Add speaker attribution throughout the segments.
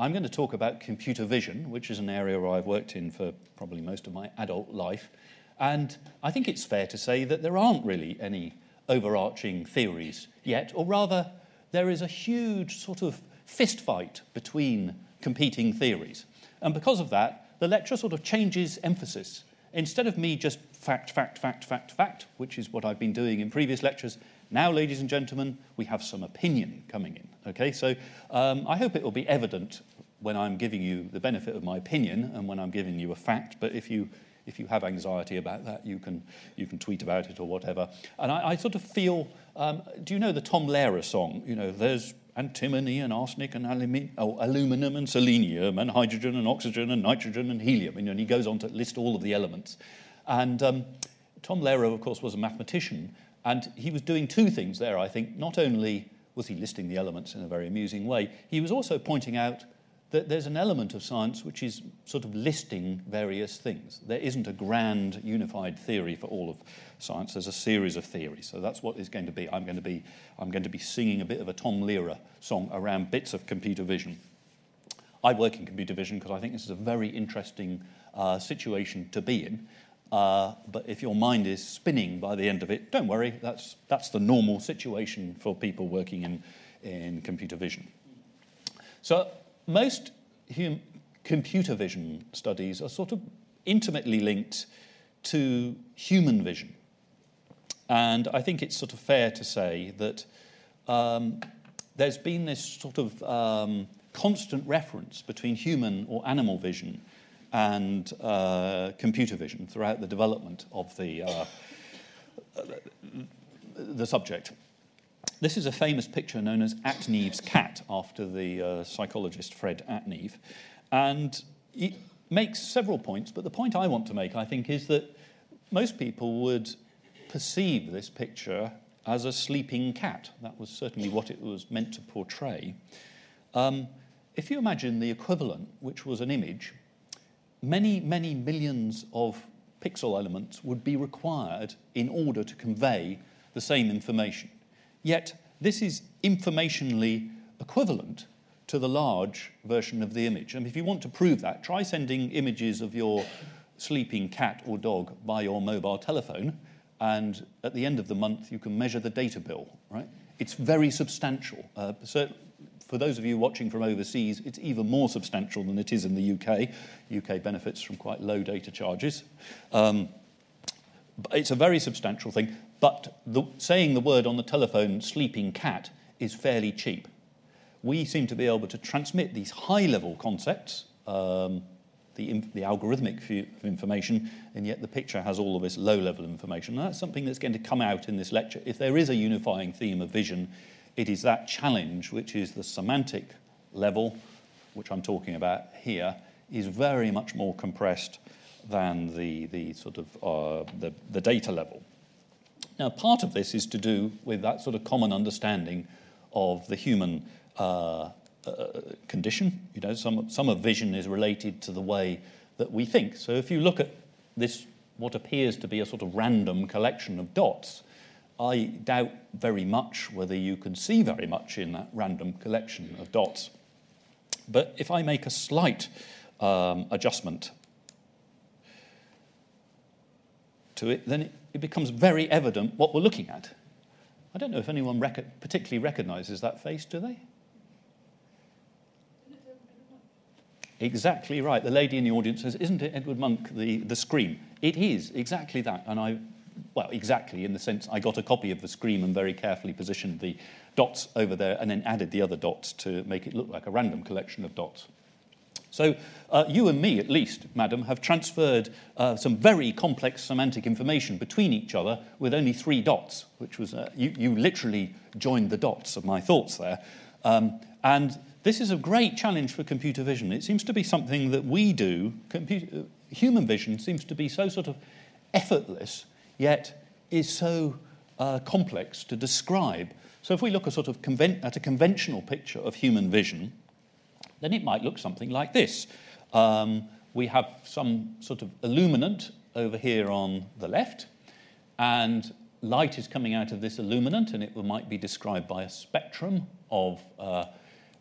Speaker 1: I'm going to talk about computer vision, which is an area where I've worked in for probably most of my adult life. And I think it's fair to say that there aren't really any overarching theories yet, or rather, there is a huge sort of fist fight between competing theories. And because of that, the lecture sort of changes emphasis. Instead of me just fact, fact, fact, fact, fact, which is what I've been doing in previous lectures, now, ladies and gentlemen, we have some opinion coming in. Okay, so um, I hope it will be evident when I'm giving you the benefit of my opinion and when I'm giving you a fact. But if you if you have anxiety about that, you can you can tweet about it or whatever. And I, I sort of feel. Um, do you know the Tom Lehrer song? You know, there's antimony and arsenic and oh, aluminum and selenium and hydrogen and oxygen and nitrogen and helium. And, he goes on to list all of the elements. And um, Tom Lehrer, of course, was a mathematician, and he was doing two things there, I think. Not only was he listing the elements in a very amusing way, he was also pointing out that there's an element of science which is sort of listing various things. There isn't a grand unified theory for all of science. There's a series of theories. So that's what it's going to be. I'm going to be, I'm going to be singing a bit of a Tom Lehrer song around bits of computer vision. I work in computer vision because I think this is a very interesting uh, situation to be in. Uh, but if your mind is spinning by the end of it, don't worry, that's, that's the normal situation for people working in, in computer vision. So most hum- computer vision studies are sort of intimately linked to human vision. And I think it's sort of fair to say that um, there's been this sort of um, constant reference between human or animal vision and uh, computer vision throughout the development of the, uh, the subject. This is a famous picture known as Attneave's cat, after the uh, psychologist Fred Attneave. And it makes several points, but the point I want to make, I think, is that most people would perceive this picture as a sleeping cat. That was certainly what it was meant to portray. Um, if you imagine the equivalent, which was an image, many, many millions of pixel elements would be required in order to convey the same information. Yet, this is informationally equivalent to the large version of the image. And if you want to prove that, try sending images of your sleeping cat or dog by your mobile telephone, and at the end of the month, you can measure the data bill, right? It's very substantial. Uh, so for those of you watching from overseas, it's even more substantial than it is in the UK. UK benefits from quite low data charges. Um, it's a very substantial thing, but the, saying the word on the telephone, sleeping cat, is fairly cheap. We seem to be able to transmit these high level concepts, um, the, the algorithmic information, and yet the picture has all of this low level information. And that's something that's going to come out in this lecture. If there is a unifying theme of vision, it is that challenge, which is the semantic level, which I'm talking about here, is very much more compressed than the, the sort of uh, the, the data level. Now, part of this is to do with that sort of common understanding of the human uh, uh, condition. You know, some, some of vision is related to the way that we think. So if you look at this, what appears to be a sort of random collection of dots, I doubt very much whether you can see very much in that random collection of dots. But if I make a slight um, adjustment to it, then it, becomes very evident what we're looking at. I don't know if anyone rec- particularly recognizes that face, do they? Exactly right. The lady in the audience says, Isn't it Edward Munch, the, the scream? It is, exactly that. And I well, exactly in the sense I got a copy of the scream and very carefully positioned the dots over there and then added the other dots to make it look like a random collection of dots. So, uh, you and me, at least, madam, have transferred uh, some very complex semantic information between each other with only three dots, which was, uh, you, you, literally joined the dots of my thoughts there. Um, and this is a great challenge for computer vision. It seems to be something that we do. Computer, human vision seems to be so sort of effortless yet is so uh, complex to describe. So if we look a sort of at a conventional picture of human vision, then it might look something like this. Um, we have some sort of illuminant over here on the left, and light is coming out of this illuminant, and it might be described by a spectrum of uh,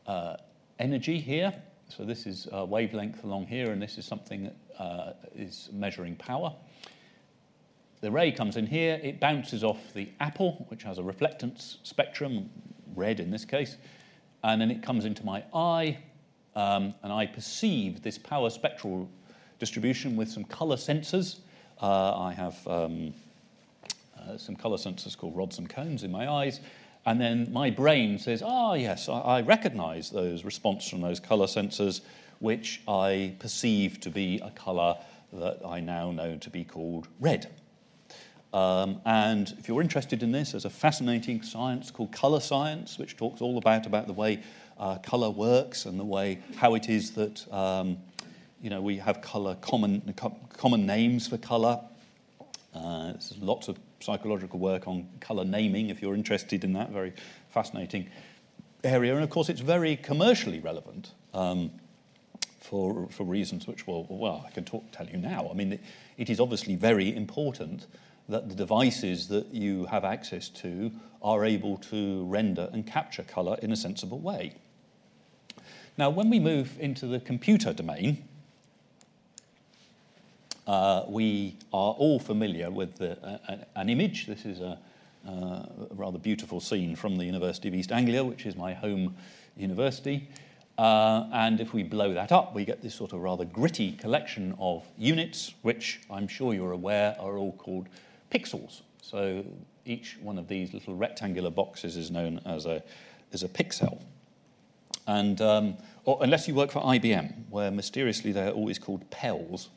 Speaker 1: uh, energy here. So this is uh, wavelength along here, and this is something that uh, is measuring power. The ray comes in here, it bounces off the apple, which has a reflectance spectrum, red in this case, and then it comes into my eye, um, and I perceive this power spectral distribution with some color sensors. Uh, I have um, uh, some color sensors called rods and cones in my eyes, and then my brain says, ah, oh, yes, I, I recognize those response from those color sensors, which I perceive to be a color that I now know to be called red. Um, and if you're interested in this, there's a fascinating science called color science, which talks all about, about the way uh, color works and the way how it is that um, you know, we have color common, common names for color. Uh, there's lots of psychological work on color naming if you're interested in that, very fascinating area. And of course, it's very commercially relevant. Um, for, for reasons which, well, well, I can talk, tell you now. I mean, it, it is obviously very important that the devices that you have access to are able to render and capture color in a sensible way. Now, when we move into the computer domain, uh, we are all familiar with the, uh, an image. This is a, uh, a, rather beautiful scene from the University of East Anglia, which is my home university. Uh, and if we blow that up, we get this sort of rather gritty collection of units, which I'm sure you're aware are all called pixels. So each one of these little rectangular boxes is known as a, as a pixel. And um, or unless you work for IBM, where mysteriously they're always called PELs.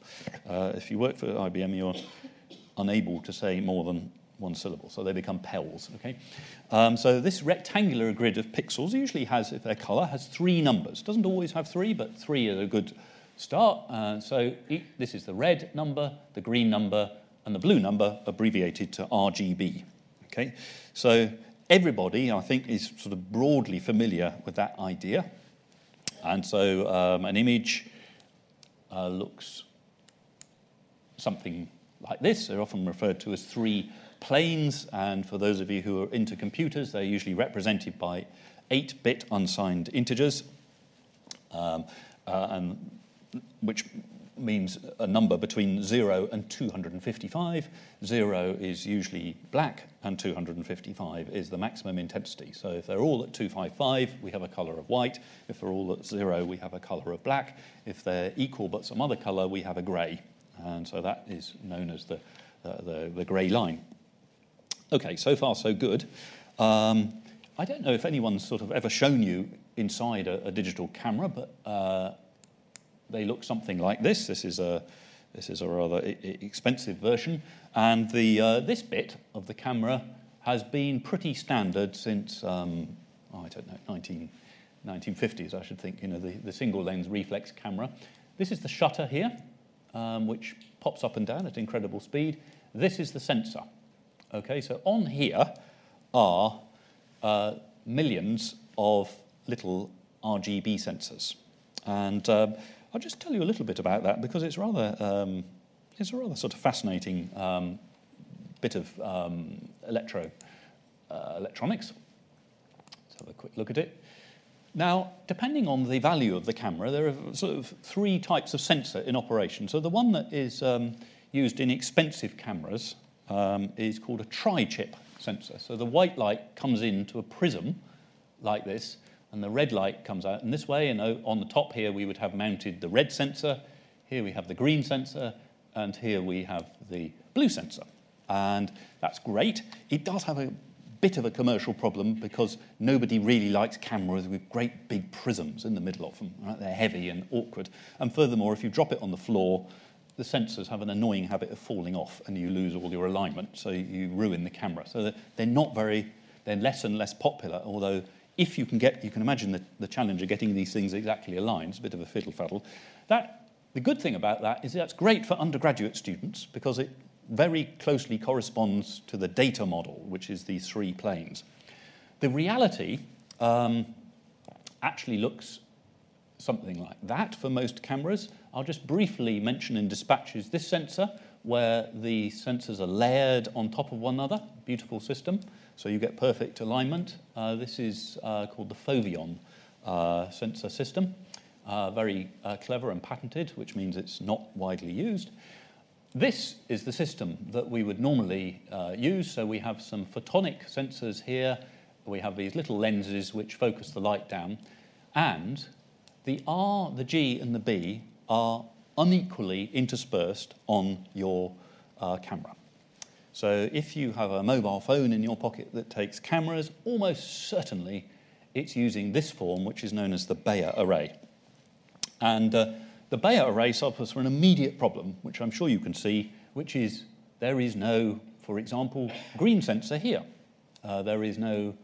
Speaker 1: Uh, if you work for IBM, you're unable to say more than one syllable, so they become PELs. Okay, um, so this rectangular grid of pixels usually has, if they're color, has three numbers. Doesn't always have three, but three is a good start. Uh, so this is the red number, the green number, and the blue number abbreviated to RGB. Okay, so everybody, I think, is sort of broadly familiar with that idea. And so um, an image uh, looks something like this. They're often referred to as three planes, and for those of you who are into computers, they're usually represented by 8 bit unsigned integers, um, uh, and which means a number between 0 and 255. 0 is usually black, and 255 is the maximum intensity. So if they're all at 255, we have a color of white. If they're all at 0, we have a color of black. If they're equal but some other color, we have a gray. And so that is known as the, uh, the, the gray line. Okay, so far so good. Um, I don't know if anyone's sort of ever shown you inside a, a digital camera, but uh, they look something like this. This is a, this is a rather expensive version. And the, uh, this bit of the camera has been pretty standard since, um, oh, I don't know, 19, 1950s, I should think, you know, the, the single lens reflex camera. This is the shutter here, um, which pops up and down at incredible speed. This is the sensor. Okay, so on here are uh, millions of little RGB sensors. And um, I'll just tell you a little bit about that because it's rather um, it's a rather sort of fascinating um, bit of um, electro uh, electronics. Let's have a quick look at it. Now, depending on the value of the camera, there are sort of three types of sensor in operation. So the one that is um, used in expensive cameras um, is called a tri-chip sensor. So the white light comes into a prism like this, and the red light comes out in this way. And on the top here, we would have mounted the red sensor. Here we have the green sensor, and here we have the blue sensor. And that's great. It does have a bit of a commercial problem because nobody really likes cameras with great big prisms in the middle of them. Right? They're heavy and awkward. And furthermore, if you drop it on the floor, the sensors have an annoying habit of falling off and you lose all your alignment, so you ruin the camera. So they're not very, they're less and less popular, although if you can get, you can imagine the, the challenge of getting these things exactly aligned, it's a bit of a fiddle faddle. That, the good thing about that is that's great for undergraduate students because it very closely corresponds to the data model, which is these three planes. The reality um, actually looks something like that for most cameras. I'll just briefly mention in dispatches this sensor, where the sensors are layered on top of one another, beautiful system. So you get perfect alignment. Uh, this is uh, called the Foveon uh, sensor system. uh, very uh, clever and patented, which means it's not widely used. This is the system that we would normally use. So we have some photonic sensors here. We have these little lenses which focus the light down. And the R, the G, and the B are unequally interspersed on your uh, camera. So if you have a mobile phone in your pocket that takes cameras, almost certainly it's using this form, which is known as the Bayer array. And uh, the Bayer array suffers from an immediate problem, which I'm sure you can see, which is there is no, for example, green sensor here. Uh, there is no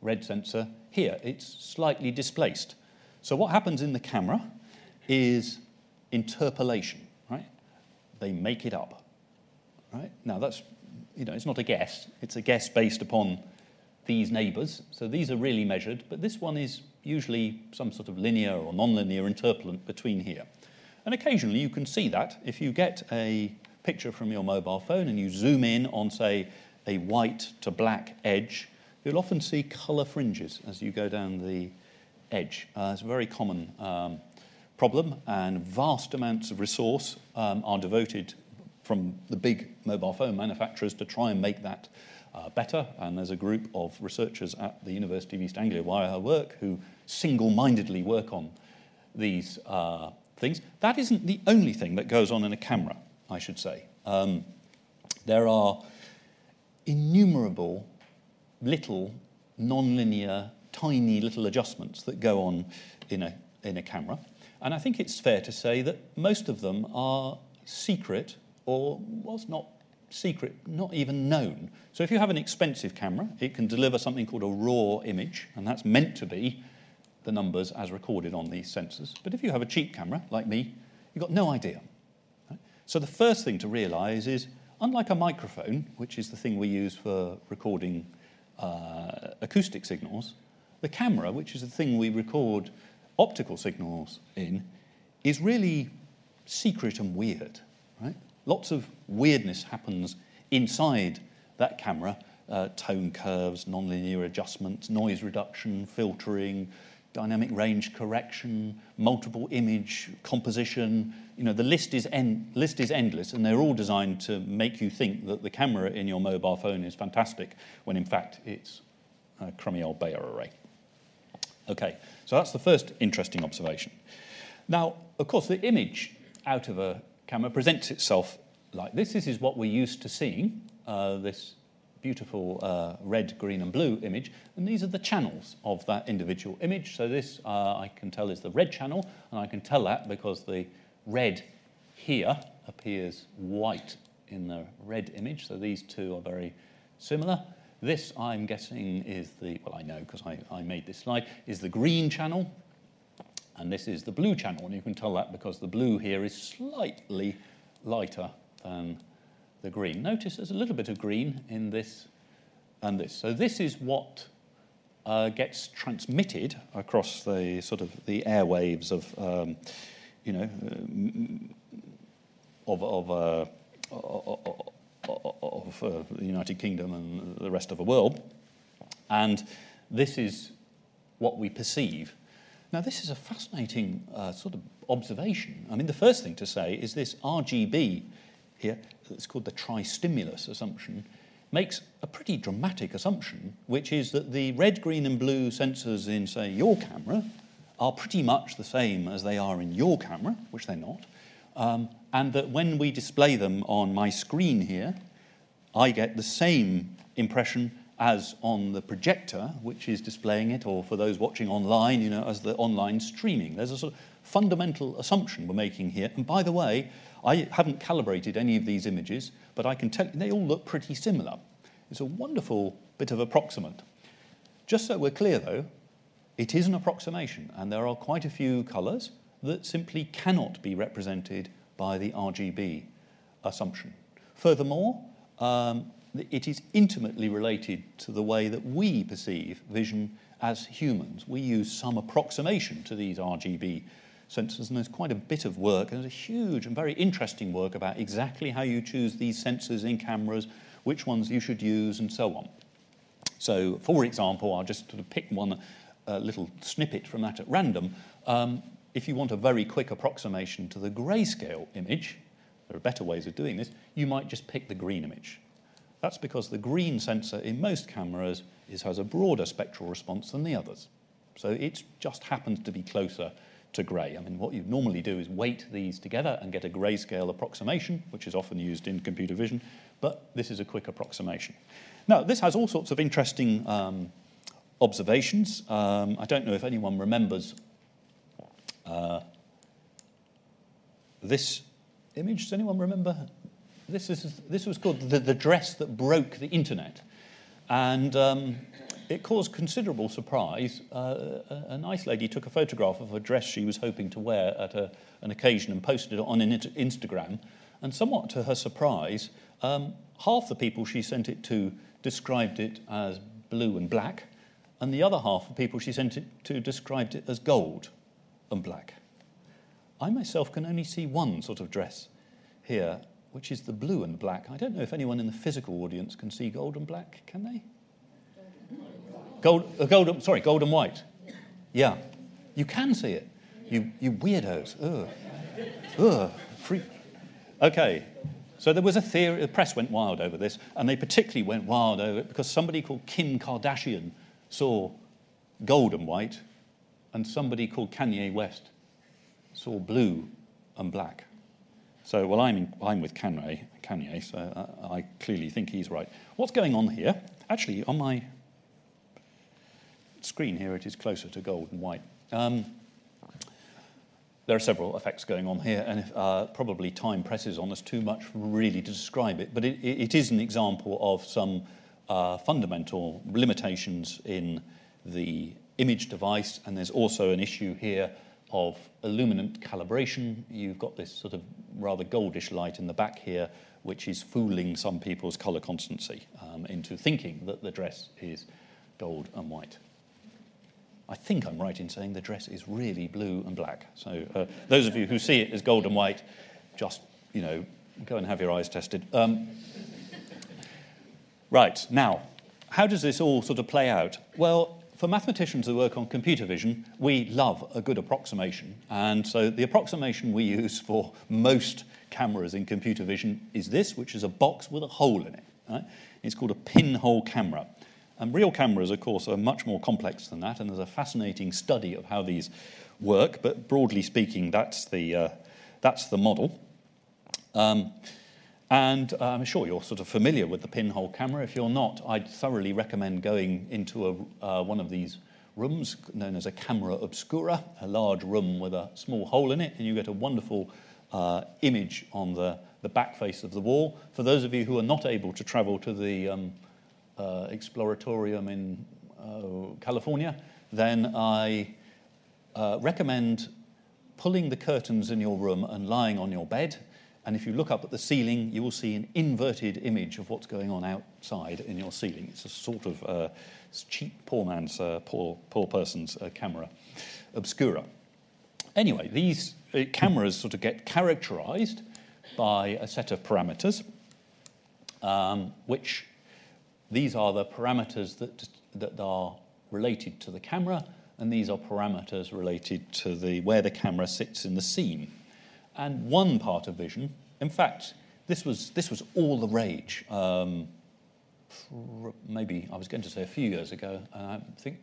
Speaker 1: red sensor here. It's slightly displaced. So what happens in the camera is interpolation, right? They make it up, right? Now that's, you know, it's not a guess. It's a guess based upon these neighbours. So these are really measured, but this one is usually some sort of linear or nonlinear interpolant between here. And occasionally you can see that if you get a picture from your mobile phone and you zoom in on, say, a white to black edge, you'll often see colour fringes as you go down the edge. Uh, it's a very common um, problem, and vast amounts of resource um, are devoted from the big mobile phone manufacturers to try and make that uh, better. And there's a group of researchers at the University of East Anglia, where I work, who single mindedly work on these uh, things. That isn't the only thing that goes on in a camera, I should say. Um, there are innumerable little, non-linear, tiny little adjustments that go on in a, in a camera. And I think it's fair to say that most of them are secret or was not secret, not even known. So if you have an expensive camera, it can deliver something called a raw image, and that's meant to be the numbers as recorded on these sensors. But if you have a cheap camera, like me, you've got no idea. So the first thing to realize is, unlike a microphone, which is the thing we use for recording uh, acoustic signals, the camera, which is the thing we record optical signals in, is really secret and weird. Lots of weirdness happens inside that camera uh, tone curves, nonlinear adjustments, noise reduction, filtering, dynamic range correction, multiple image composition. You know, the list is, en- list is endless, and they're all designed to make you think that the camera in your mobile phone is fantastic, when in fact it's a crummy old Bayer array. Okay, so that's the first interesting observation. Now, of course, the image out of a camera presents itself like this. This is what we're used to seeing, uh, this beautiful uh, red, green, and blue image. And these are the channels of that individual image. So this, uh, I can tell, is the red channel. And I can tell that because the red here appears white in the red image. So these two are very similar. This, I'm guessing, is the, well, I know because I, I made this slide, is the green channel. And this is the blue channel. And you can tell that because the blue here is slightly lighter than the green. Notice there's a little bit of green in this and this. So this is what uh, gets transmitted across the sort of the airwaves of, um, you know, of, of, uh, of uh, the United Kingdom and the rest of the world. And this is what we perceive. Now, this is a fascinating uh, sort of observation. I mean, the first thing to say is this RGB here, it's called the tri-stimulus assumption, makes a pretty dramatic assumption, which is that the red, green, and blue sensors in, say, your camera are pretty much the same as they are in your camera, which they're not, um, and that when we display them on my screen here, I get the same impression as on the projector, which is displaying it, or for those watching online, you know, as the online streaming. There's a sort of fundamental assumption we're making here. And by the way, I haven't calibrated any of these images, but I can tell you they all look pretty similar. It's a wonderful bit of approximant. Just so we're clear, though, it is an approximation, and there are quite a few colours that simply cannot be represented by the RGB assumption. Furthermore, um, it is intimately related to the way that we perceive vision as humans. We use some approximation to these RGB sensors, and there's quite a bit of work, and there's a huge and very interesting work about exactly how you choose these sensors in cameras, which ones you should use, and so on. So, for example, I'll just sort of pick one uh, little snippet from that at random. Um, if you want a very quick approximation to the grayscale image, there are better ways of doing this, you might just pick the green image. That's because the green sensor in most cameras is, has a broader spectral response than the others. So it just happens to be closer to grey. I mean, what you normally do is weight these together and get a grayscale approximation, which is often used in computer vision, but this is a quick approximation. Now, this has all sorts of interesting um, observations. Um, I don't know if anyone remembers uh, this image. Does anyone remember? This, is, this was called the, the dress that broke the internet. And um, it caused considerable surprise. Uh, a, a, nice lady took a photograph of a dress she was hoping to wear at a, an occasion and posted it on Instagram. And somewhat to her surprise, um, half the people she sent it to described it as blue and black, and the other half of people she sent it to described it as gold and black. I myself can only see one sort of dress here, which is the blue and black. I don't know if anyone in the physical audience can see gold and black, can they? Gold, uh, gold, sorry, gold and white. Yeah, you can see it. You, you weirdos. Ugh. Ugh. Free. Okay, so there was a theory, the press went wild over this, and they particularly went wild over it because somebody called Kim Kardashian saw gold and white, and somebody called Kanye West saw blue and black. So, well, I'm, in, I'm with Kanye, Kanye so I, I clearly think he's right. What's going on here? Actually, on my screen here, it is closer to gold and white. Um, there are several effects going on here, and if, uh, probably time presses on us too much really to describe it, but it, it is an example of some uh, fundamental limitations in the image device, and there's also an issue here of illuminant calibration. You've got this sort of rather goldish light in the back here, which is fooling some people's color constancy um, into thinking that the dress is gold and white. I think I'm right in saying the dress is really blue and black. So uh, those of you who see it as gold and white, just, you know, go and have your eyes tested. Um, right, now, how does this all sort of play out? Well, for mathematicians who work on computer vision, we love a good approximation. And so the approximation we use for most cameras in computer vision is this, which is a box with a hole in it. Right? It's called a pinhole camera. And real cameras, of course, are much more complex than that, and there's a fascinating study of how these work, but broadly speaking, that's the, uh, that's the model. Um, and uh, I'm sure you're sort of familiar with the pinhole camera. If you're not, I'd thoroughly recommend going into a, uh, one of these rooms known as a camera obscura, a large room with a small hole in it, and you get a wonderful uh, image on the, the back face of the wall. For those of you who are not able to travel to the um, uh, exploratorium in uh, California, then I uh, recommend pulling the curtains in your room and lying on your bed. And if you look up at the ceiling, you will see an inverted image of what's going on outside in your ceiling. It's a sort of uh, cheap, poor man's, uh, poor, poor person's uh, camera obscura. Anyway, these uh, cameras sort of get characterized by a set of parameters, um, which these are the parameters that, that are related to the camera, and these are parameters related to the, where the camera sits in the scene. And one part of vision, in fact, this was, this was all the rage. Um, maybe I was going to say a few years ago, and I think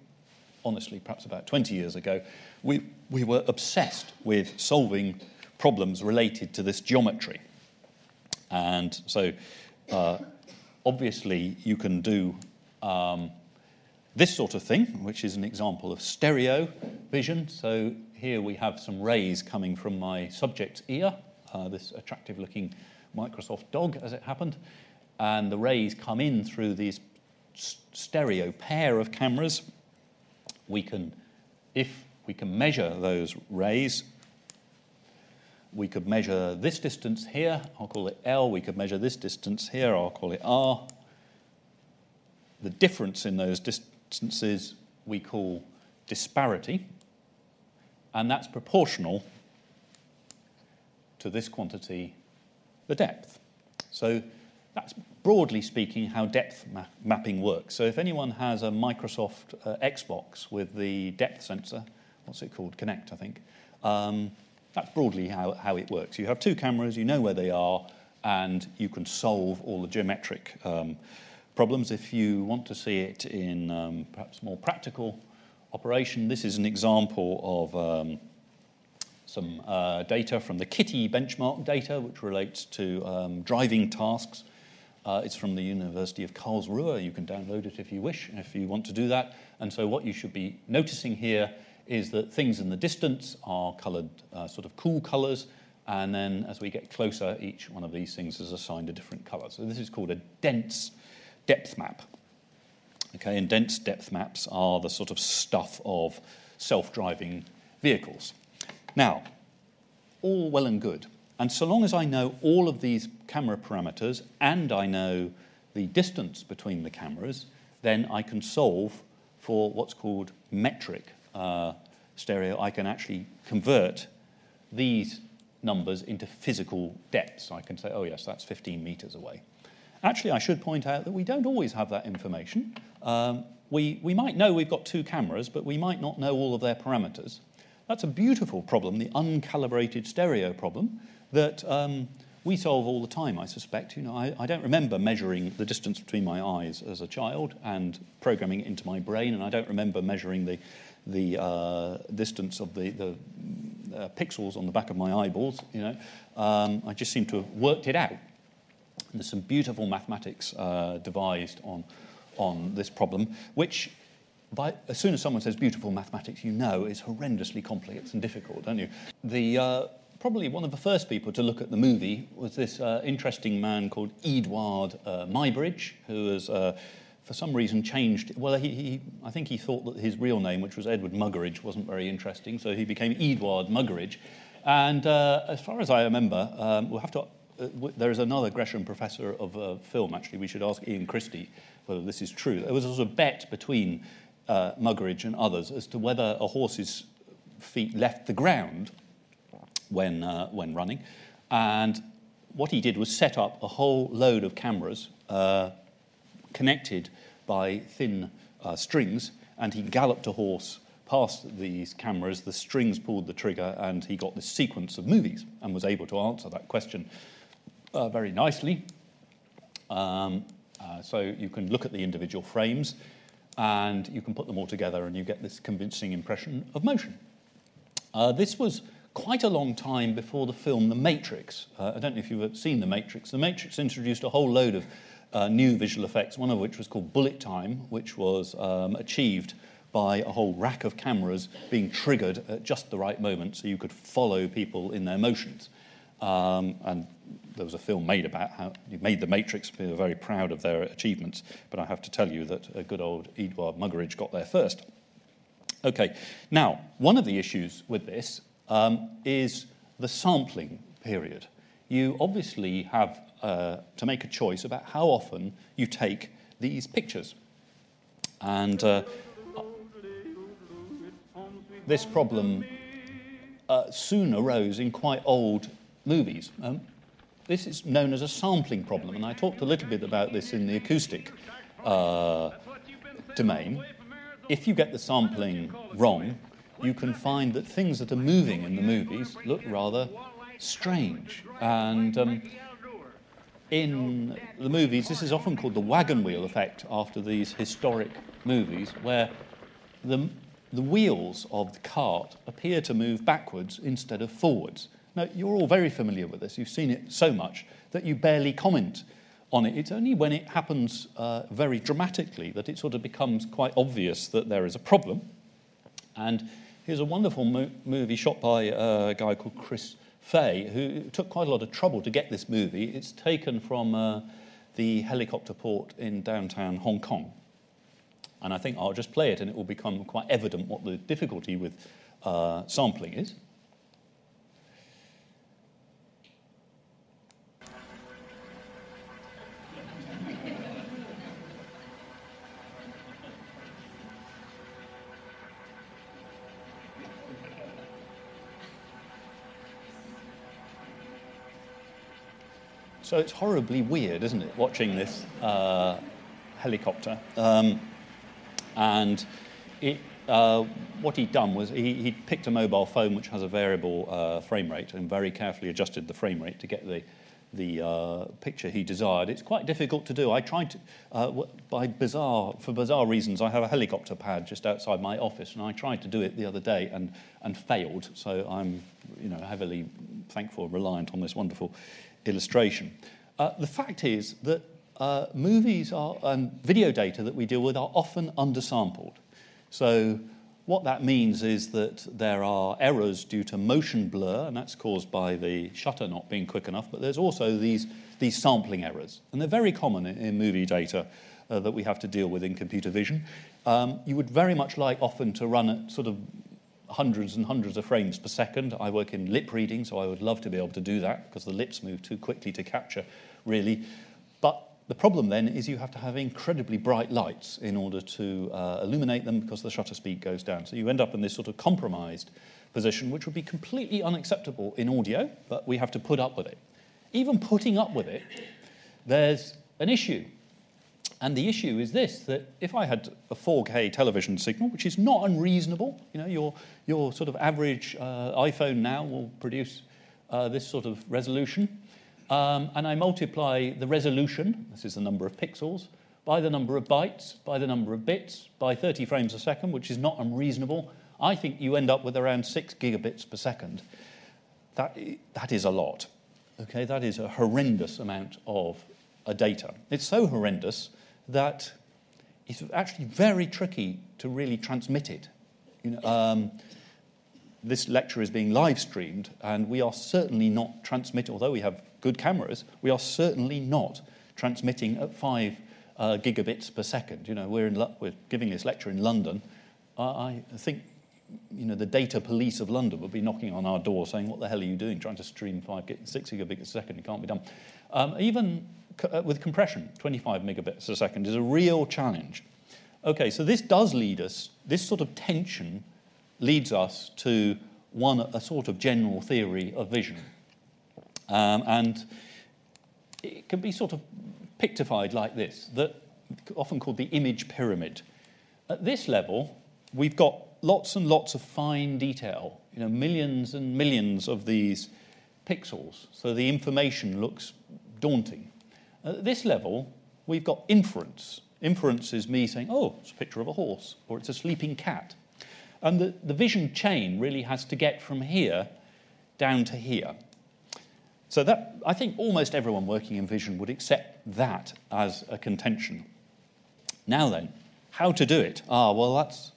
Speaker 1: honestly, perhaps about 20 years ago, we, we were obsessed with solving problems related to this geometry. And so uh, obviously you can do um, this sort of thing, which is an example of stereo vision. So here we have some rays coming from my subject's ear, uh, this attractive looking Microsoft dog, as it happened. And the rays come in through these stereo pair of cameras. We can, if we can measure those rays, we could measure this distance here, I'll call it L. We could measure this distance here, I'll call it R. The difference in those distances we call disparity, and that's proportional to this quantity, the depth. So that's broadly speaking how depth ma- mapping works. So if anyone has a Microsoft uh, Xbox with the depth sensor, what's it called? Kinect, I think Um, that's broadly how, how it works. You have two cameras, you know where they are, and you can solve all the geometric um, problems. If you want to see it in um, perhaps more practical operation, this is an example of um, some uh, data from the KITTI benchmark data, which relates to um, driving tasks. Uh, it's from the University of Karlsruhe. You can download it if you wish, if you want to do that. And so, what you should be noticing here is that things in the distance are coloured uh, sort of cool colours, and then as we get closer, each one of these things is assigned a different colour. So, this is called a dense depth map. Okay, and dense depth maps are the sort of stuff of self driving vehicles. Now, all well and good. And so long as I know all of these camera parameters and I know the distance between the cameras, then I can solve for what's called metric uh, stereo. I can actually convert these numbers into physical depths. I can say, oh, yes, that's 15 meters away. Actually, I should point out that we don't always have that information. Um, we, we might know we've got two cameras, but we might not know all of their parameters. That's a beautiful problem, the uncalibrated stereo problem, that um, we solve all the time, I suspect. You know, I, I, don't remember measuring the distance between my eyes as a child and programming it into my brain, and I don't remember measuring the, the uh, distance of the, the uh, pixels on the back of my eyeballs. You know, um, I just seem to have worked it out. And there's some beautiful mathematics uh, devised on, on this problem, which by, as soon as someone says beautiful mathematics, you know is horrendously complex and difficult, don't you? The, uh, probably one of the first people to look at the movie was this uh, interesting man called Eadweard uh, Muybridge, who has, uh, for some reason, changed. Well, he, he, I think he thought that his real name, which was Edward Muggeridge, wasn't very interesting, so he became Eadweard Muggeridge. And uh, as far as I remember, um, we'll have to. Uh, there is another Gresham professor of film, actually. We should ask Ian Christie whether this is true. There was a sort of bet between uh, Muggeridge and others as to whether a horse's feet left the ground when, uh, when running. And what he did was set up a whole load of cameras uh, connected by thin uh, strings, and he galloped a horse past these cameras, the strings pulled the trigger, and he got this sequence of movies and was able to answer that question uh, very nicely. Um, uh, so you can look at the individual frames and you can put them all together and you get this convincing impression of motion. Uh, this was quite a long time before the film The Matrix. Uh, I don't know if you've seen The Matrix. The Matrix introduced a whole load of uh, new visual effects, one of which was called bullet time, which was um, achieved by a whole rack of cameras being triggered at just the right moment so you could follow people in their motions. Um, and there was a film made about how you made the Matrix. We were very proud of their achievements, but I have to tell you that a good old Eadweard Muggeridge got there first. Okay, now, one of the issues with this um, is the sampling period. You obviously have uh, to make a choice about how often you take these pictures. And uh, this problem uh, soon arose in quite old movies. Um, this is known as a sampling problem, and I talked a little bit about this in the acoustic uh, domain. If you get the sampling wrong, you can find that things that are moving in the movies look rather strange. And um, in the movies, this is often called the wagon wheel effect after these historic movies, where the, the wheels of the cart appear to move backwards instead of forwards. Now, you're all very familiar with this. You've seen it so much that you barely comment on it. It's only when it happens uh, very dramatically that it sort of becomes quite obvious that there is a problem. And here's a wonderful mo- movie shot by uh, a guy called Chris Fay, who took quite a lot of trouble to get this movie. It's taken from uh, the helicopter port in downtown Hong Kong. And I think I'll just play it and it will become quite evident what the difficulty with uh, sampling is. So it's horribly weird, isn't it, watching this uh, helicopter? Um, and it uh, what he'd done was he, he'd picked a mobile phone which has a variable uh, frame rate and very carefully adjusted the frame rate to get the, the uh, picture he desired. It's quite difficult to do. I tried to, uh, by bizarre, for bizarre reasons, I have a helicopter pad just outside my office, and I tried to do it the other day and, and failed. So I'm, you know, heavily thankful, and reliant on this wonderful illustration. Uh, the fact is that uh, movies are, and video data that we deal with are often undersampled. So what that means is that there are errors due to motion blur, and that's caused by the shutter not being quick enough, but there's also these, these sampling errors. And they're very common in, in movie data uh, that we have to deal with in computer vision. Um, you would very much like often to run at sort of hundreds and hundreds of frames per second. I work in lip reading, so I would love to be able to do that because the lips move too quickly to capture, really. But the problem then is you have to have incredibly bright lights in order to uh, illuminate them because the shutter speed goes down. So you end up in this sort of compromised position, which would be completely unacceptable in audio, but we have to put up with it. Even putting up with it, there's an issue. And the issue is this that if I had a 4K television signal, which is not unreasonable, you know, your, your sort of average uh, iPhone now will produce uh, this sort of resolution. Um, and I multiply the resolution, this is the number of pixels, by the number of bytes, by the number of bits, by 30 frames a second, which is not unreasonable. I think you end up with around 6 gigabits per second. That, that is a lot. Okay, that is a horrendous amount of uh, data. It's so horrendous that it's actually very tricky to really transmit it. You know, um, this lecture is being live streamed, and we are certainly not transmitting, although we have good cameras, we are certainly not transmitting at five uh, gigabits per second. You know, we're, in, we're giving this lecture in London. I think you know, the data police of London would be knocking on our door saying, What the hell are you doing trying to stream five, six gigabits a second? It can't be done. Um, even with compression, 25 megabits a second is a real challenge. Okay, so this does lead us, this sort of tension leads us to one, a sort of general theory of vision. Um, and it can be sort of pictified like this, that often called the image pyramid. At this level, we've got lots and lots of fine detail, you know, millions and millions of these pixels, so the information looks daunting. At this level, we've got inference. Inference is me saying, oh, it's a picture of a horse, or it's a sleeping cat. And the, the vision chain really has to get from here down to here. So that, I think almost everyone working in vision would accept that as a contention. Now then, how to do it? Ah, well, that's,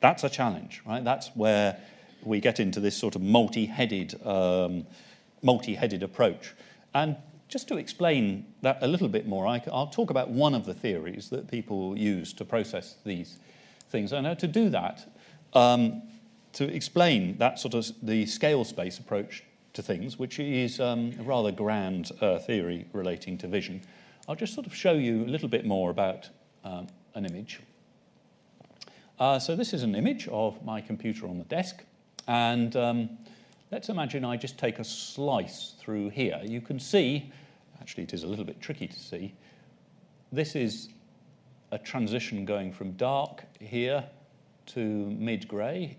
Speaker 1: that's a challenge, right? That's where we get into this sort of multi-headed, um, multi-headed approach. And just to explain that a little bit more, I, will talk about one of the theories that people use to process these things. And to do that, um, to explain that sort of the scale space approach to things, which is um, a rather grand uh, theory relating to vision. I'll just sort of show you a little bit more about um, an image. Uh, so this is an image of my computer on the desk, and um, let's imagine I just take a slice through here. You can see, actually it is a little bit tricky to see, this is a transition going from dark here to mid-grey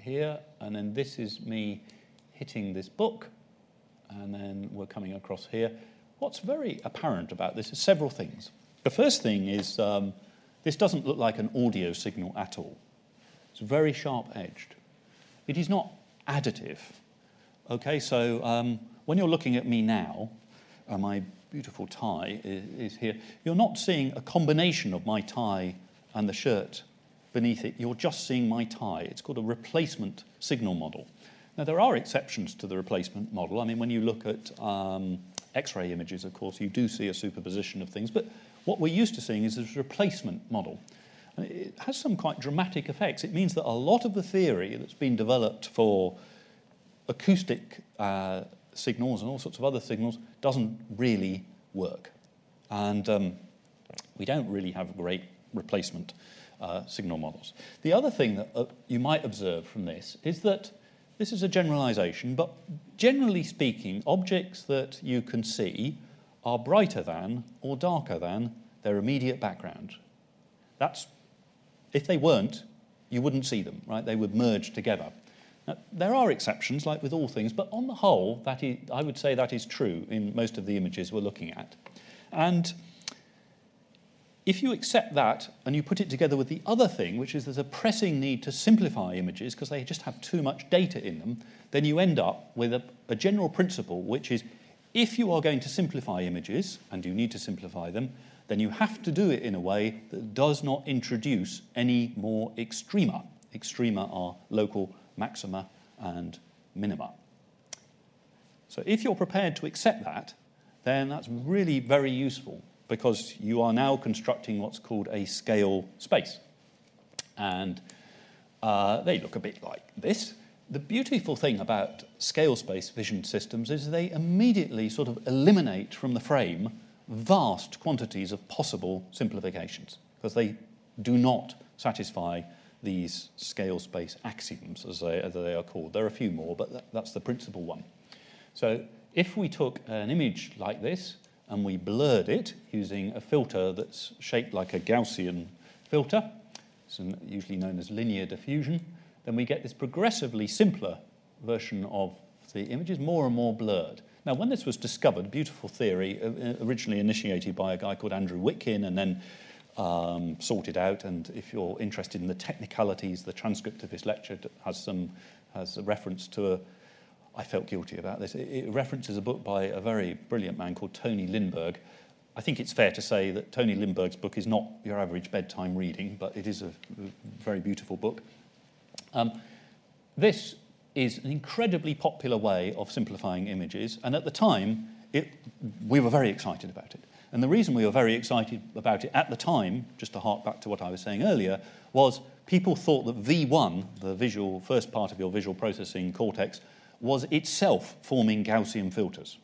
Speaker 1: here, and then this is me hitting this book, and then we're coming across here. What's very apparent about this is several things. The first thing is um, this doesn't look like an audio signal at all. It's very sharp edged. It is not additive. Okay, so um, when you're looking at me now, uh, my beautiful tie is, is, here, you're not seeing a combination of my tie and the shirt beneath it. You're just seeing my tie. It's called a replacement signal model. Now, there are exceptions to the replacement model. I mean, when you look at um, X ray images, of course, you do see a superposition of things, but what we're used to seeing is this replacement model. It has some quite dramatic effects. It means that a lot of the theory that's been developed for acoustic uh, signals and all sorts of other signals doesn't really work. And um, we don't really have great replacement uh, signal models. The other thing that uh, you might observe from this is that this is a generalization, but generally speaking, objects that you can see are brighter than or darker than their immediate background. That's, if they weren't, you wouldn't see them, right? They would merge together. Now, there are exceptions, like with all things, but on the whole, that is, I would say that is true in most of the images we're looking at. And if you accept that and you put it together with the other thing, which is there's a pressing need to simplify images because they just have too much data in them, then you end up with a, a general principle, which is if you are going to simplify images, and you need to simplify them, then you have to do it in a way that does not introduce any more extrema. Extrema are local maxima and minima. So if you're prepared to accept that, then that's really very useful because you are now constructing what's called a scale space. And uh, they look a bit like this. The beautiful thing about scale space vision systems is they immediately sort of eliminate from the frame vast quantities of possible simplifications because they do not satisfy these scale space axioms, as they, as they are called. There are a few more, but that, that's the principal one. So if we took an image like this and we blurred it using a filter that's shaped like a Gaussian filter, usually known as linear diffusion, then we get this progressively simpler version of the images, more and more blurred. Now, when this was discovered, beautiful theory, uh, uh, originally initiated by a guy called Andrew Witkin and then um, sorted out. And if you're interested in the technicalities, the transcript of his lecture has some has a reference to a. I felt guilty about this. It, it references a book by a very brilliant man called Tony Lindeberg. I think it's fair to say that Tony Lindeberg's book is not your average bedtime reading, but it is a, a very beautiful book. Um, this is an incredibly popular way of simplifying images, and at the time, it, we were very excited about it. And the reason we were very excited about it at the time, just to hark back to what I was saying earlier, was people thought that V1, the visual first part of your visual processing cortex, was itself forming Gaussian filters.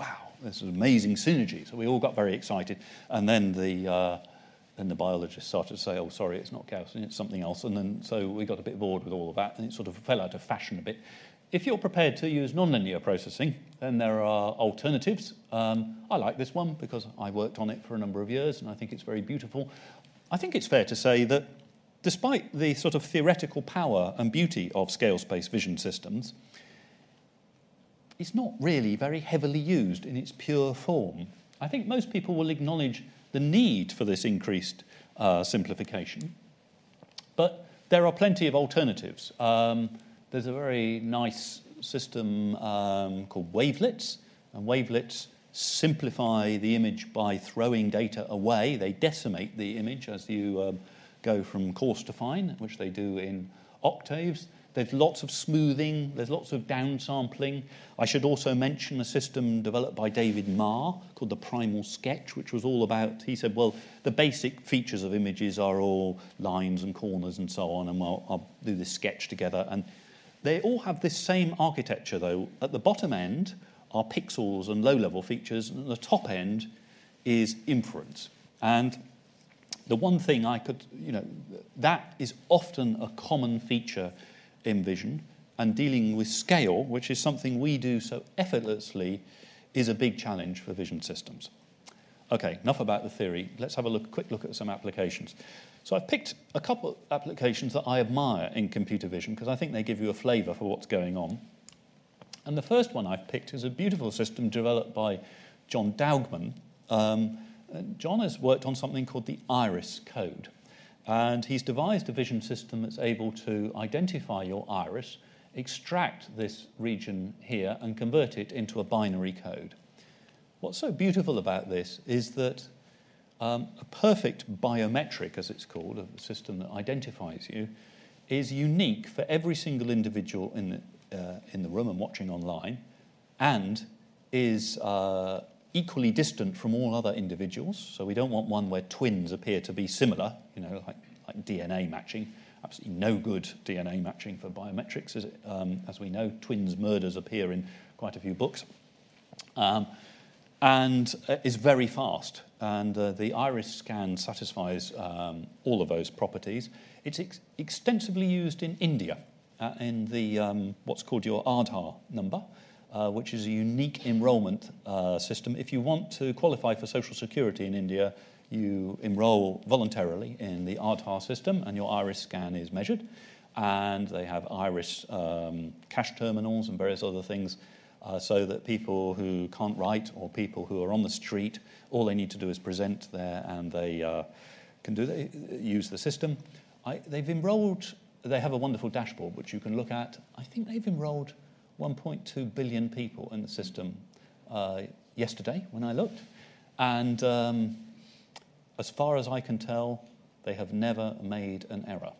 Speaker 1: Wow, this is amazing synergy. So we all got very excited. And then the, uh, then the biologists started to say, oh, sorry, it's not Gaussian, it's something else. And then so we got a bit bored with all of that, and it sort of fell out of fashion a bit. If you're prepared to use nonlinear processing, then there are alternatives. Um, I like this one because I worked on it for a number of years and I think it's very beautiful. I think it's fair to say that despite the sort of theoretical power and beauty of scale space vision systems, it's not really very heavily used in its pure form. I think most people will acknowledge the need for this increased uh, simplification, but there are plenty of alternatives. Um, there's a very nice system um, called wavelets, and wavelets simplify the image by throwing data away. They decimate the image as you um, go from coarse to fine, which they do in octaves. There's lots of smoothing, there's lots of downsampling. I should also mention a system developed by David Marr called the Primal Sketch, which was all about, he said, well, the basic features of images are all lines and corners and so on, and I'll, I'll do this sketch together. And they all have this same architecture, though. At the bottom end are pixels and low level features, and the top end is inference. And the one thing I could, you know, that is often a common feature in vision, and dealing with scale, which is something we do so effortlessly, is a big challenge for vision systems. Okay, enough about the theory. Let's have a look, quick look at some applications. So I've picked a couple of applications that I admire in computer vision because I think they give you a flavour for what's going on. And the first one I've picked is a beautiful system developed by John Daugman. Um, John has worked on something called the iris code. And he's devised a vision system that's able to identify your iris, extract this region here, and convert it into a binary code. What's so beautiful about this is that um, a perfect biometric, as it's called, a system that identifies you, is unique for every single individual in the, uh, in the room and watching online, and is uh, equally distant from all other individuals. So we don't want one where twins appear to be similar, you know, like, like DNA matching. Absolutely no good DNA matching for biometrics, as, it, um, as we know. Twins murders appear in quite a few books. Um, and uh, is very fast. And uh, the iris scan satisfies um, all of those properties. It's ex- extensively used in India uh, in the um, what's called your Aadhaar number, uh, which is a unique enrolment uh, system. If you want to qualify for Social Security in India, you enroll voluntarily in the Aadhaar system and your iris scan is measured. And they have iris um, cash terminals and various other things uh, so that people who can't write or people who are on the street, all they need to do is present there and they uh, can do they use the system. I, they've enrolled, they have a wonderful dashboard which you can look at. I think they've enrolled 1.2 billion people in the system uh, yesterday when I looked. And um, as far as I can tell, they have never made an error.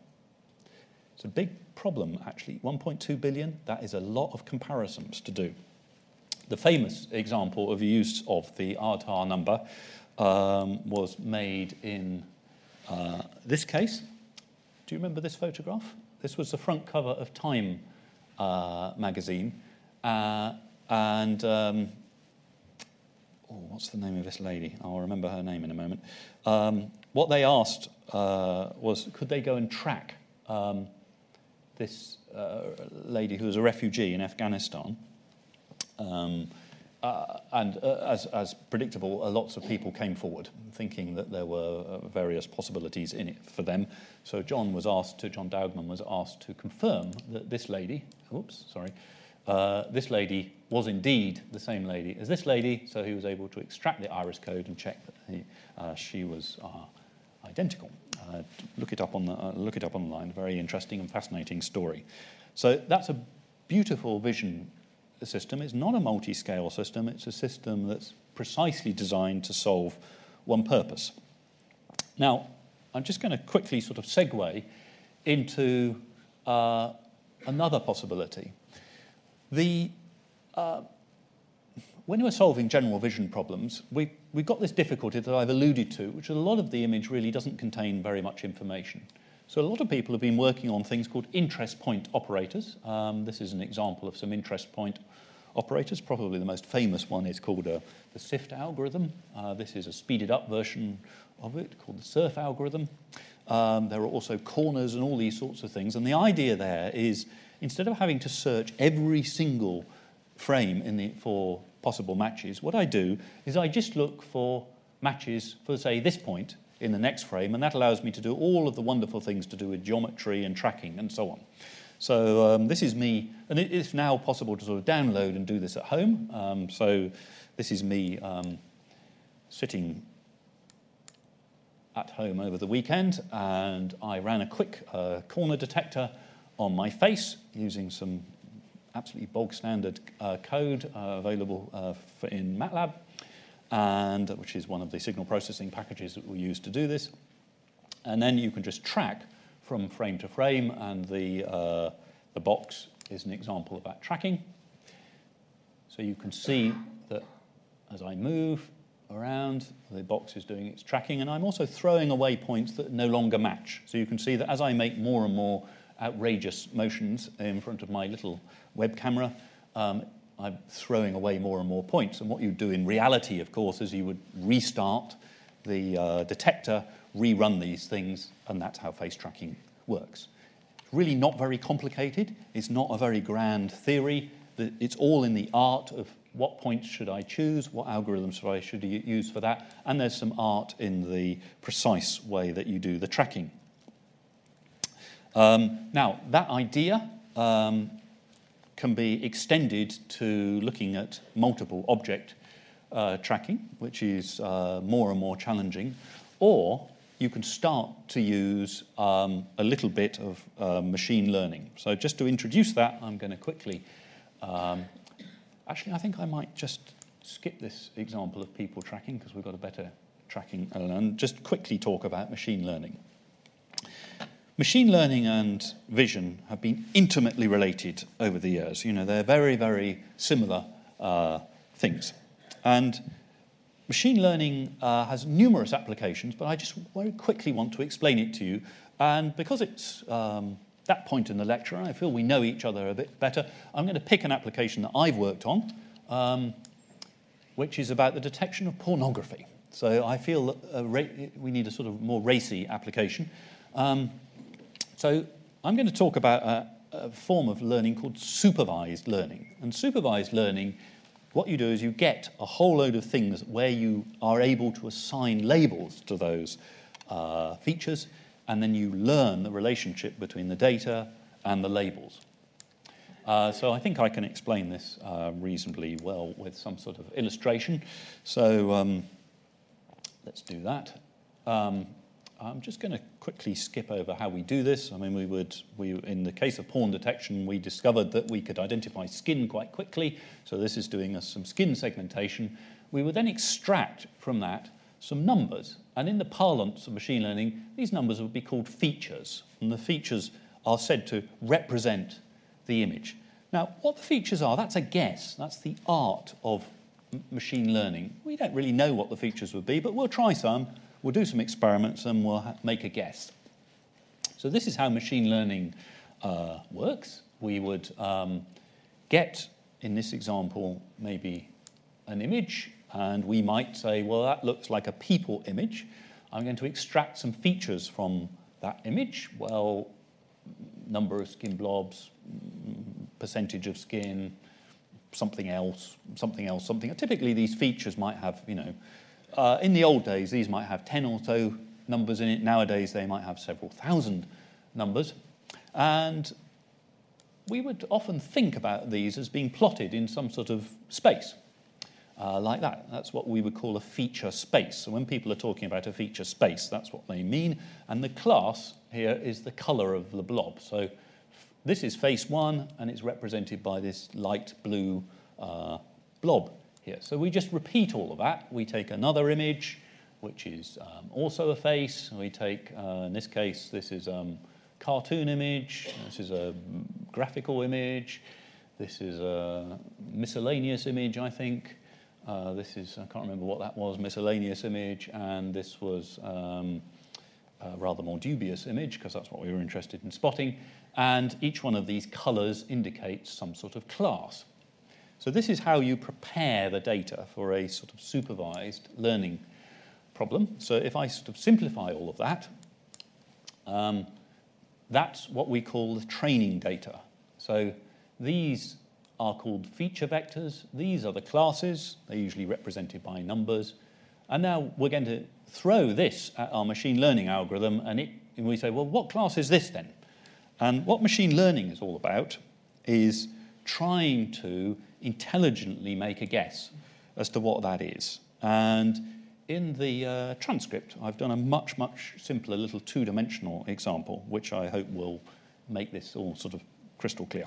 Speaker 1: It's a big problem, actually. 1.2 billion, that is a lot of comparisons to do. The famous example of use of the Aadhaar number um, was made in uh, this case. Do you remember this photograph? This was the front cover of Time uh, magazine. Uh, and um, oh, what's the name of this lady? I'll remember her name in a moment. Um, what they asked uh, was could they go and track um, this uh, lady who was a refugee in Afghanistan? Uh, and uh, as, as, predictable, uh, lots of people came forward thinking that there were uh, various possibilities in it for them. So John was asked to, John Daugman was asked to confirm that this lady, oops, sorry, uh, this lady was indeed the same lady as this lady, so he was able to extract the iris code and check that he, uh, she was identical. look, it up on the, look it up online, very interesting and fascinating story. So that's a beautiful vision system. It's not a multi scale system, it's a system that's precisely designed to solve one purpose. Now, I'm just going to quickly sort of segue into uh, another possibility. The, uh, when we're solving general vision problems, we, we've got this difficulty that I've alluded to, which a lot of the image really doesn't contain very much information. So a lot of people have been working on things called interest point operators. Um, this is an example of some interest point operators. Probably the most famous one is called uh, the SIFT algorithm. Uh, this is a speeded up version of it called the SURF algorithm. Um, there are also corners and all these sorts of things. And the idea there is instead of having to search every single frame in the, for possible matches, what I do is I just look for matches for, say, this point in the next frame, and that allows me to do all of the wonderful things to do with geometry and tracking and so on. So um, this is me, and it is now possible to sort of download and do this at home. Um, so this is me um, sitting at home over the weekend, and I ran a quick uh, corner detector on my face using some absolutely bog standard uh, code uh, available uh, in MATLAB and which is one of the signal processing packages that we use to do this. And then you can just track from frame to frame, and the, uh, the box is an example of that tracking. So you can see that as I move around, the box is doing its tracking, and I'm also throwing away points that no longer match. So you can see that as I make more and more outrageous motions in front of my little web camera, um, I'm throwing away more and more points. And what you do in reality, of course, is you would restart the uh, detector, rerun these things, and that's how face tracking works. It's really not very complicated. It's not a very grand theory. It's all in the art of what points should I choose, what algorithms should I should use for that, and there's some art in the precise way that you do the tracking. Um, now, that idea um, can be extended to looking at multiple object uh, tracking, which is uh, more and more challenging, or you can start to use um, a little bit of uh, machine learning. So, just to introduce that, I'm going to quickly. Um, actually, I think I might just skip this example of people tracking because we've got a better tracking and just quickly talk about machine learning. Machine learning and vision have been intimately related over the years. You know, they're very, very similar uh, things. And machine learning uh, has numerous applications, but I just very quickly want to explain it to you. And because it's um, that point in the lecture, I feel we know each other a bit better, I'm going to pick an application that I've worked on, um, which is about the detection of pornography. So I feel that ra- we need a sort of more racy application. Um, so I'm going to talk about a, a form of learning called supervised learning. And supervised learning what you do is you get a whole load of things where you are able to assign labels to those uh, features, and then you learn the relationship between the data and the labels. Uh, so I think I can explain this uh, reasonably well with some sort of illustration. So um, let's do that. Um, I'm just going to quickly skip over how we do this. I mean, we would, we, in the case of porn detection, we discovered that we could identify skin quite quickly. So this is doing us some skin segmentation. We would then extract from that some numbers. And in the parlance of machine learning, these numbers would be called features. And the features are said to represent the image. Now, what the features are, that's a guess. That's the art of machine learning. We don't really know what the features would be, but we'll try some We'll do some experiments and we'll make a guess. So, this is how machine learning uh, works. We would um, get, in this example, maybe an image, and we might say, well, that looks like a people image. I'm going to extract some features from that image. Well, number of skin blobs, percentage of skin, something else, something else, something. Typically, these features might have, you know, uh, in the old days, these might have 10 or so numbers in it. Nowadays, they might have several thousand numbers. And we would often think about these as being plotted in some sort of space. Uh, like that. That's what we would call a feature space. So when people are talking about a feature space, that's what they mean. And the class here is the color of the blob. So this is face one, and it's represented by this light blue uh, blob here. So we just repeat all of that. We take another image, which is um, also a face. We take, uh, in this case, this is a um, cartoon image. This is a graphical image. This is a miscellaneous image, I think. Uh, this is, I can't remember what that was, miscellaneous image. And this was um, a rather more dubious image, because that's what we were interested in spotting. And each one of these colors indicates some sort of class. So this is how you prepare the data for a sort of supervised learning problem. So if I sort of simplify all of that, um, that's what we call the training data. So these are called feature vectors. These are the classes. They're usually represented by numbers. And now we're going to throw this at our machine learning algorithm, and, it, and we say, well, what class is this then? And what machine learning is all about is trying to intelligently make a guess as to what that is. And in the uh, transcript, I've done a much, much simpler little two dimensional example, which I hope will make this all sort of crystal clear.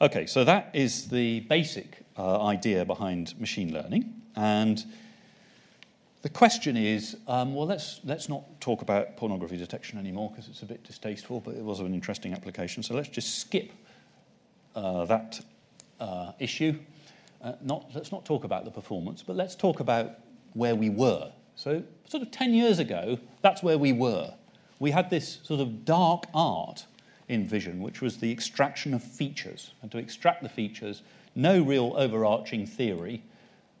Speaker 1: Okay, so that is the basic uh, idea behind machine learning. And the question is um, well, let's, let's not talk about pornography detection anymore because it's a bit distasteful, but it was an interesting application. So let's just skip uh, that uh, issue. Uh, not, let's not talk about the performance, but let's talk about where we were. So, sort of 10 years ago, that's where we were. We had this sort of dark art in vision, which was the extraction of features. And to extract the features, no real overarching theory,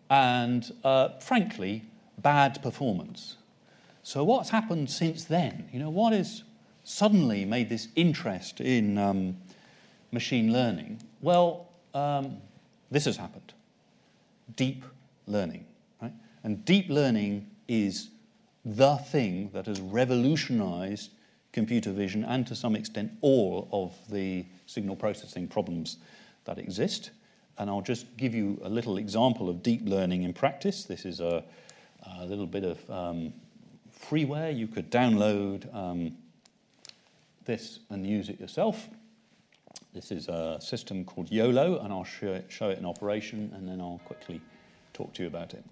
Speaker 1: and uh, frankly, bad performance. So, what's happened since then? You know, what has suddenly made this interest in um, machine learning? Well, um, this has happened deep learning. Right? And deep learning is the thing that has revolutionized computer vision and to some extent all of the signal processing problems that exist. And I'll just give you a little example of deep learning in practice. This is a, a little bit of um, freeware. You could download um, this and use it yourself. This is a system called YOLO, and I'll show it, show it in operation, and then I'll quickly talk to you about it.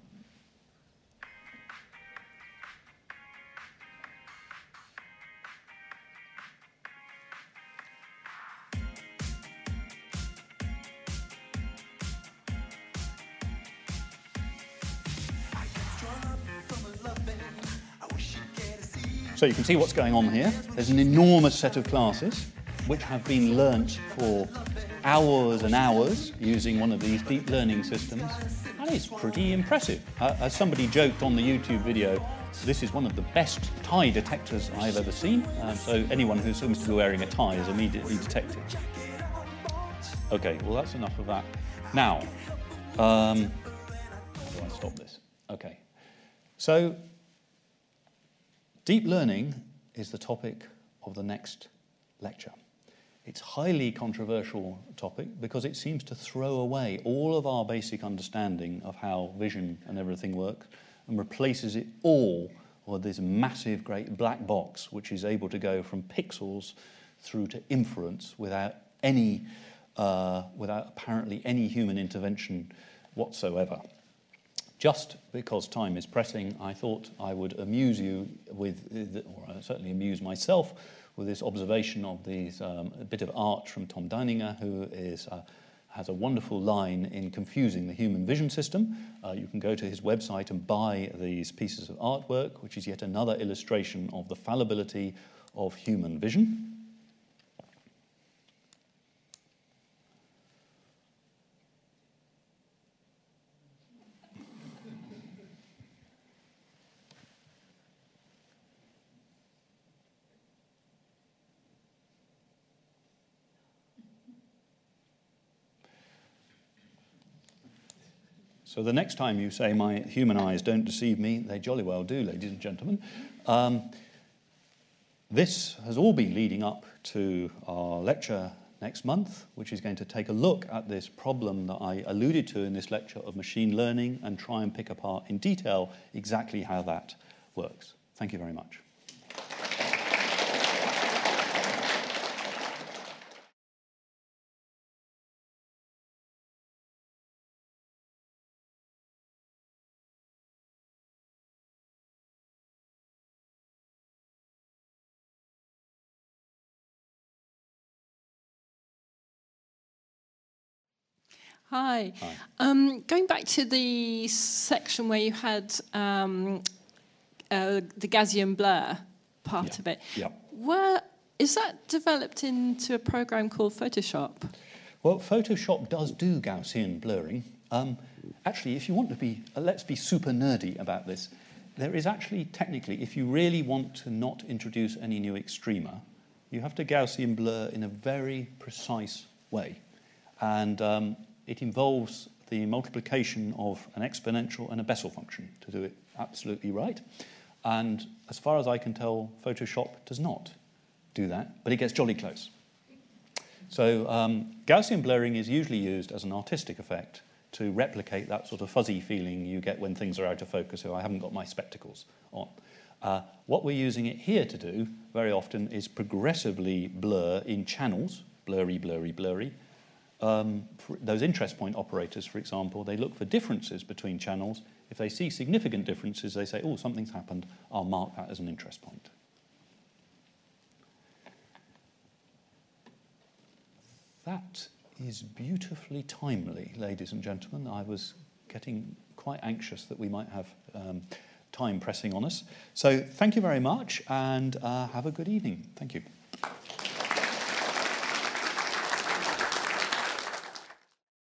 Speaker 1: So you can see what's going on here. There's an enormous set of classes which have been learnt for hours and hours using one of these deep learning systems, and it's pretty impressive. Uh, as somebody joked on the YouTube video, this is one of the best tie detectors I've ever seen, so anyone who seems to be wearing a tie is immediately detected. Okay, well, that's enough of that. Now, Um, do I stop this? Okay. So, deep learning is the topic of the next lecture. It's highly controversial topic because it seems to throw away all of our basic understanding of how vision and everything work and replaces it all with this massive great black box which is able to go from pixels through to inference without any uh, without apparently any human intervention whatsoever. Just because time is pressing, I thought I would amuse you with, or certainly amuse myself with this observation of these, um, a bit of art from Tom Deininger, who is, uh, has a wonderful line in confusing the human vision system. Uh, you can go to his website and buy these pieces of artwork, which is yet another illustration of the fallibility of human vision. So the next time you say, My human eyes don't deceive me, they jolly well do, ladies and gentlemen. Um, this has all been leading up to our lecture next month, which is going to take a look at this problem that I alluded to in this lecture of machine learning and try and pick apart in detail exactly how that works. Thank you very much.
Speaker 2: Hi. Hi. Um, going back to the section where you had um, uh, the Gaussian blur part
Speaker 1: yeah.
Speaker 2: of it,
Speaker 1: yeah.
Speaker 2: where is that developed into a program called Photoshop?
Speaker 1: Well, Photoshop does do Gaussian blurring. Um, actually, if you want to be, uh, let's be super nerdy about this. There is actually, technically, if you really want to not introduce any new extrema, you have to Gaussian blur in a very precise way. And um, it involves the multiplication of an exponential and a Bessel function to do it absolutely right. And as far as I can tell, Photoshop does not do that, but it gets jolly close. So um, Gaussian blurring is usually used as an artistic effect to replicate that sort of fuzzy feeling you get when things are out of focus, so I haven't got my spectacles on. Uh, what we're using it here to do very often is progressively blur in channels, blurry, blurry, blurry, um, those interest point operators, for example, they look for differences between channels. If they see significant differences, they say, oh, something's happened, I'll mark that as an interest point. That is beautifully timely, ladies and gentlemen. I was getting quite anxious that we might have um, time pressing on us. So thank you very much and uh, have a good evening. Thank you.